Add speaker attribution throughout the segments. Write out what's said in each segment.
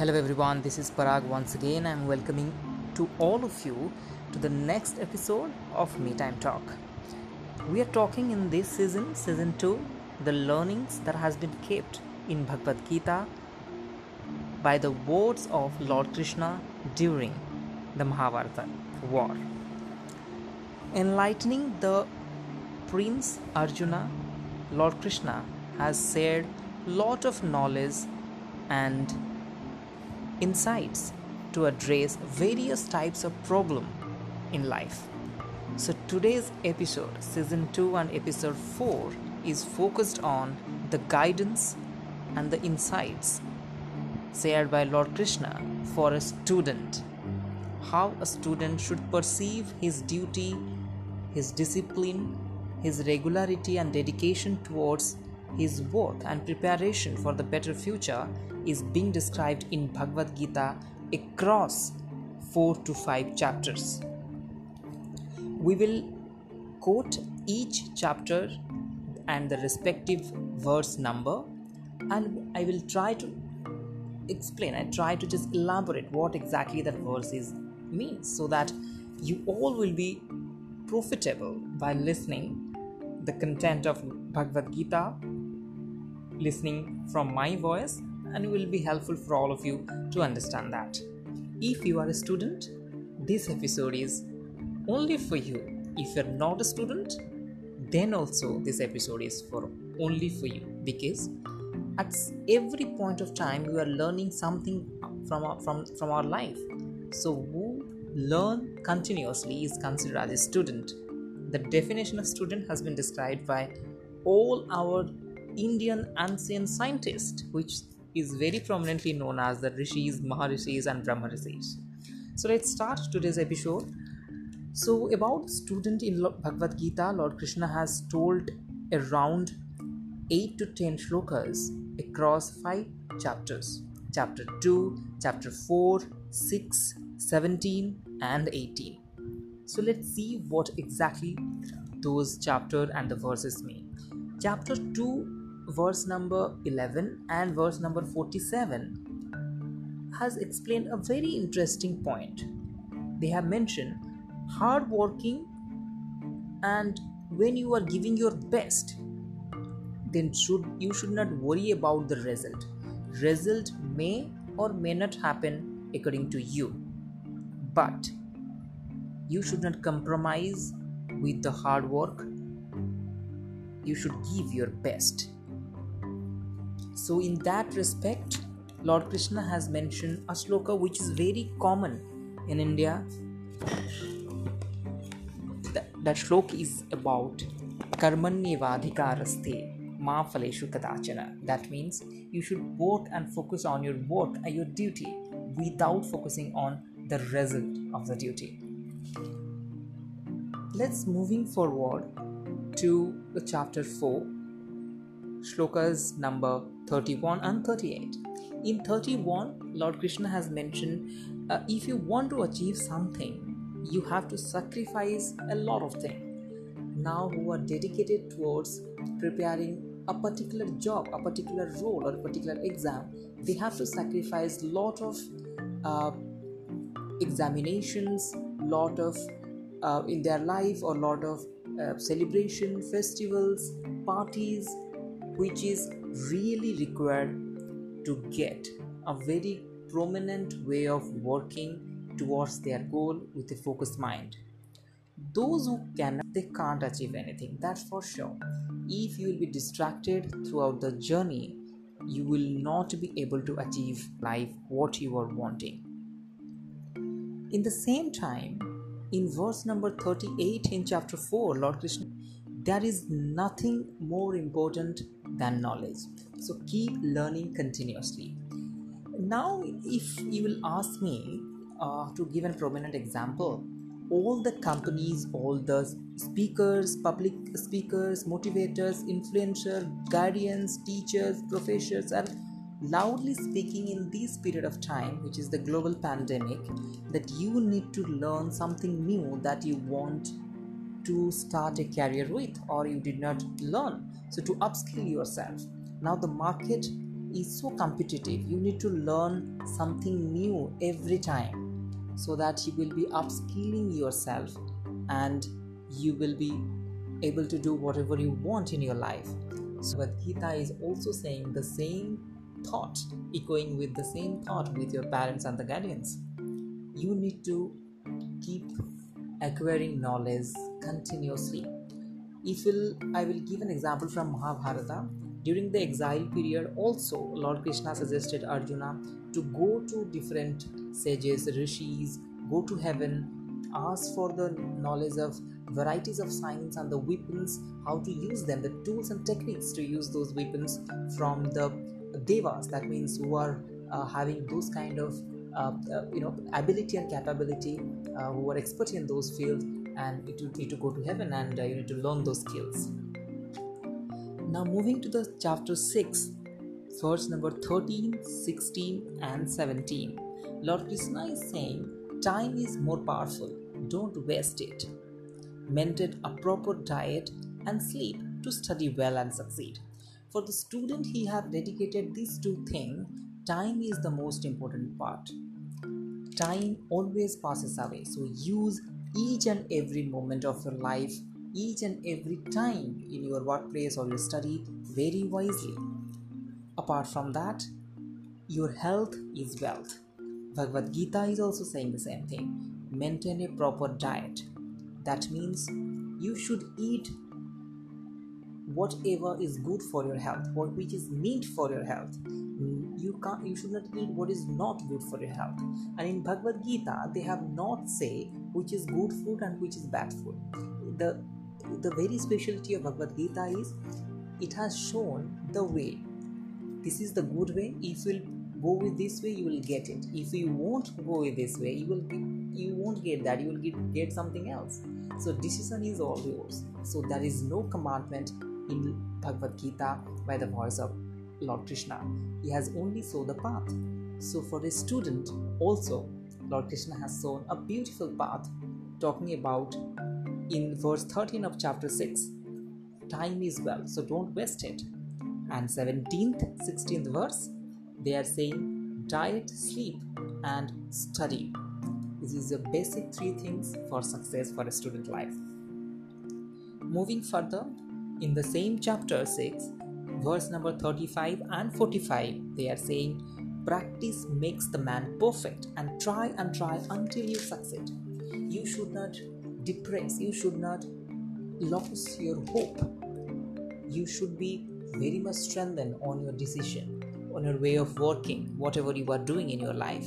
Speaker 1: Hello everyone, this is Parag once again. I'm welcoming to all of you to the next episode of Me Time Talk. We are talking in this season, season 2, the learnings that has been kept in Bhagavad Gita by the words of Lord Krishna during the Mahabharata war. Enlightening the Prince Arjuna, Lord Krishna has shared lot of knowledge and insights to address various types of problem in life. So today's episode, season 2 and episode 4 is focused on the guidance and the insights shared by Lord Krishna for a student. How a student should perceive his duty, his discipline, his regularity and dedication towards his work and preparation for the better future is being described in Bhagavad Gita across 4 to 5 chapters. We will quote each chapter and the respective verse number, and I will try to explain, I try to just elaborate what exactly that verse is means so that you all will be profitable by listening the content of Bhagavad Gita listening from my voice and it will be helpful for all of you to understand that. If you are a student, this episode is only for you. If you're not a student, then also this episode is for only for you because at every point of time we are learning something from our, from from our life. So who learn continuously is considered as a student. The definition of student has been described by all our Indian ancient scientist, which is very prominently known as the Rishis, Maharishis, and Brahmarishis. So let's start today's episode. So, about student in Bhagavad Gita, Lord Krishna has told around 8 to 10 shlokas across 5 chapters chapter 2, chapter 4, 6, 17, and 18. So, let's see what exactly those chapter and the verses mean. Chapter 2 verse number 11 and verse number 47 has explained a very interesting point. They have mentioned hard working and when you are giving your best then should you should not worry about the result. Result may or may not happen according to you. But you should not compromise with the hard work. You should give your best so, in that respect, Lord Krishna has mentioned a sloka which is very common in India. That, shloka is about karmanyevadhikaraste ma phaleshu kadachana. That means you should work and focus on your work and your duty without focusing on the result of the duty. Let's moving forward to the chapter 4 shlokas number 31 and 38. In 31, Lord Krishna has mentioned uh, if you want to achieve something, you have to sacrifice a lot of things. Now, who are dedicated towards preparing a particular job, a particular role, or a particular exam, they have to sacrifice lot of uh, examinations, lot of uh, in their life, or lot of uh, celebration, festivals, parties, which is really required to get a very prominent way of working towards their goal with a focused mind. Those who cannot they can't achieve anything that's for sure. If you will be distracted throughout the journey you will not be able to achieve life what you are wanting. In the same time in verse number 38 in chapter 4 lord krishna there is nothing more important than knowledge. So keep learning continuously. Now if you will ask me uh, to give a prominent example all the companies all the speakers public speakers motivators influencers guardians teachers professors are loudly speaking in this period of time which is the global pandemic that you need to learn something new that you want to start a career with or you did not learn so to upskill yourself now the market is so competitive. You need to learn something new every time so that you will be upskilling yourself and you will be able to do whatever you want in your life. So, but Gita is also saying the same thought, echoing with the same thought with your parents and the guardians. You need to keep acquiring knowledge continuously. If will I will give an example from Mahabharata. During the exile period, also Lord Krishna suggested Arjuna to go to different sages, rishis, go to heaven, ask for the knowledge of varieties of science and the weapons, how to use them, the tools and techniques to use those weapons from the devas. That means who are uh, having those kind of you know ability and capability, uh, who are expert in those fields, and you need to go to heaven and uh, you need to learn those skills. Now moving to the chapter six, verse number 13, 16, and 17. Lord Krishna is saying, Time is more powerful, don't waste it maintain a proper diet and sleep to study well and succeed. For the student, he have dedicated these two things. Time is the most important part. Time always passes away, so use each and every moment of your life, each and every time in your workplace or your study very wisely. Apart from that, your health is wealth. Bhagavad Gita is also saying the same thing. Maintain a proper diet that means you should eat whatever is good for your health what which is meant for your health you can't you should not eat what is not good for your health. And in bhagavad gita they have not say which is good food and which is bad food. The the very specialty of bhagavad gita is it has shown the way. This is the good way. If you go with this way you will get it. If you won't go with this way you will you won't get that. You will get, get something else. So decision is all yours. So there is no commandment in bhagavad gita by the voice of lord krishna he has only shown the path so for a student also lord krishna has shown a beautiful path talking about in verse 13 of chapter 6 time is wealth so don't waste it and 17th 16th verse they are saying diet, sleep, and study. This is the basic three things for success for a student life. Moving further, in the same chapter 6, verse number 35 and 45, they are saying, Practice makes the man perfect, and try and try until you succeed. You should not depress, you should not lose your hope. You should be very much strengthened on your decision on your way of working, whatever you are doing in your life,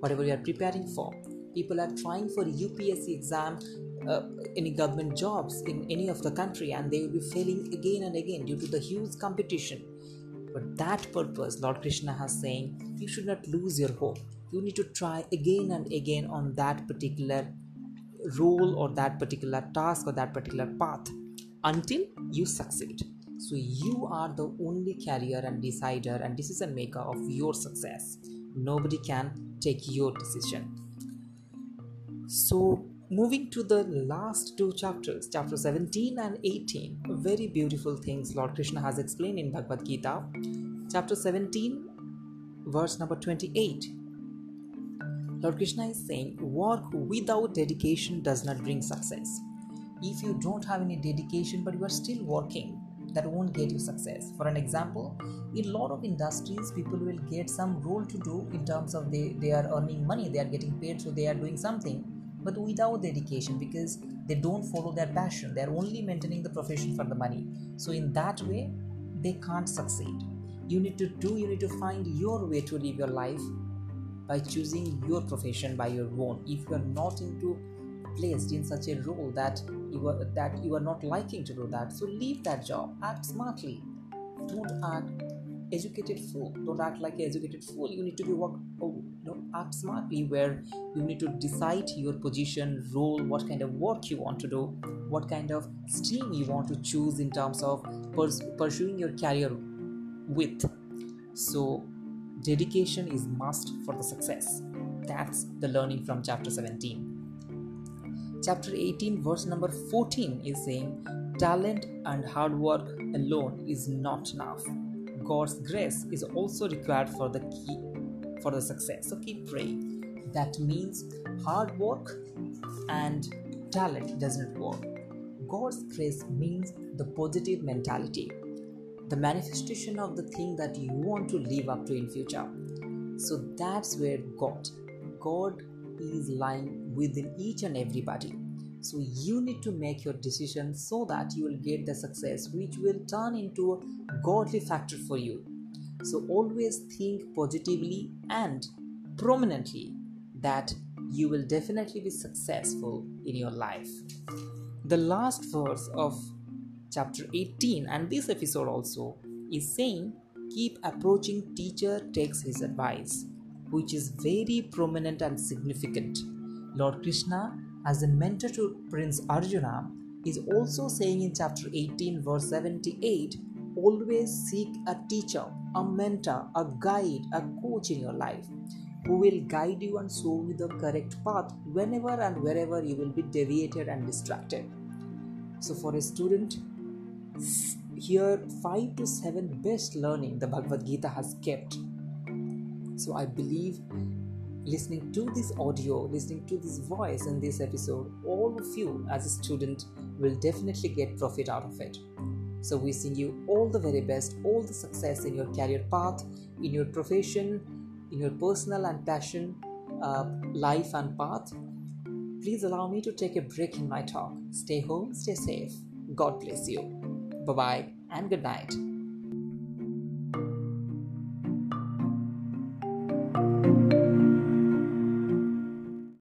Speaker 1: whatever you are preparing for. People are trying for UPSC exam, uh, any government jobs in any of the country, and they will be failing again and again due to the huge competition. For that purpose, Lord Krishna has saying you should not lose your hope. You need to try again and again on that particular role or that particular task or that particular path until you succeed. So you are the only carrier and decider and decision maker of your success. Nobody can take your decision. So moving to the last two chapters, chapter 17 and 18, very beautiful things Lord Krishna has explained in Bhagavad Gita. Chapter 17, verse number 28. Lord Krishna is saying, Work without dedication does not bring success. If you don't have any dedication but you are still working, that won't get you success for an example in a lot of industries people will get some role to do in terms of they, they are earning money they are getting paid so they are doing something but without dedication because they don't follow their passion. They are only maintaining the profession for the money. So in that way they can't succeed. You need to do you need to find your way to live your life by choosing your profession by your own. If you are not into placed in such a role that you are that you are not liking to do that so leave that job. Act smartly. Don't act educated fool. Don't act like an educated fool. You need to be work oh, don't act smartly where you need to decide your position role what kind of work you want to do what kind of stream you want to choose in terms of pers- pursuing your career with. So dedication is must for the success. That's the learning from chapter 17 chapter 18 verse number 14 is saying talent and hard work alone is not enough. God's grace is also required for the key for the success. So keep praying. That means hard work and talent doesn't work. God's grace means the positive mentality, the manifestation of the thing that you want to live up to in future. So that's where God, God is lying within each and everybody. So you need to make your decision so that you will get the success which will turn into a godly factor for you. So always think positively and prominently that you will definitely be successful in your life. The last verse of chapter 18 and this episode also is saying keep approaching teacher takes his advice which is very prominent and significant lord krishna as a mentor to prince arjuna is also saying in chapter 18 verse 78 always seek a teacher a mentor a guide a coach in your life who will guide you and show you the correct path whenever and wherever you will be deviated and distracted. So, for a student, here 5 to 7 best learning the Bhagavad Gita has kept. So, I believe listening to this audio, listening to this voice in this episode, all of you as a student will definitely get profit out of it. So, wishing you all the very best, all the success in your career path, in your profession, in your personal and passion uh, life and path, please allow me to take a break in my talk. Stay home, stay safe. God bless you. Bye bye and good night.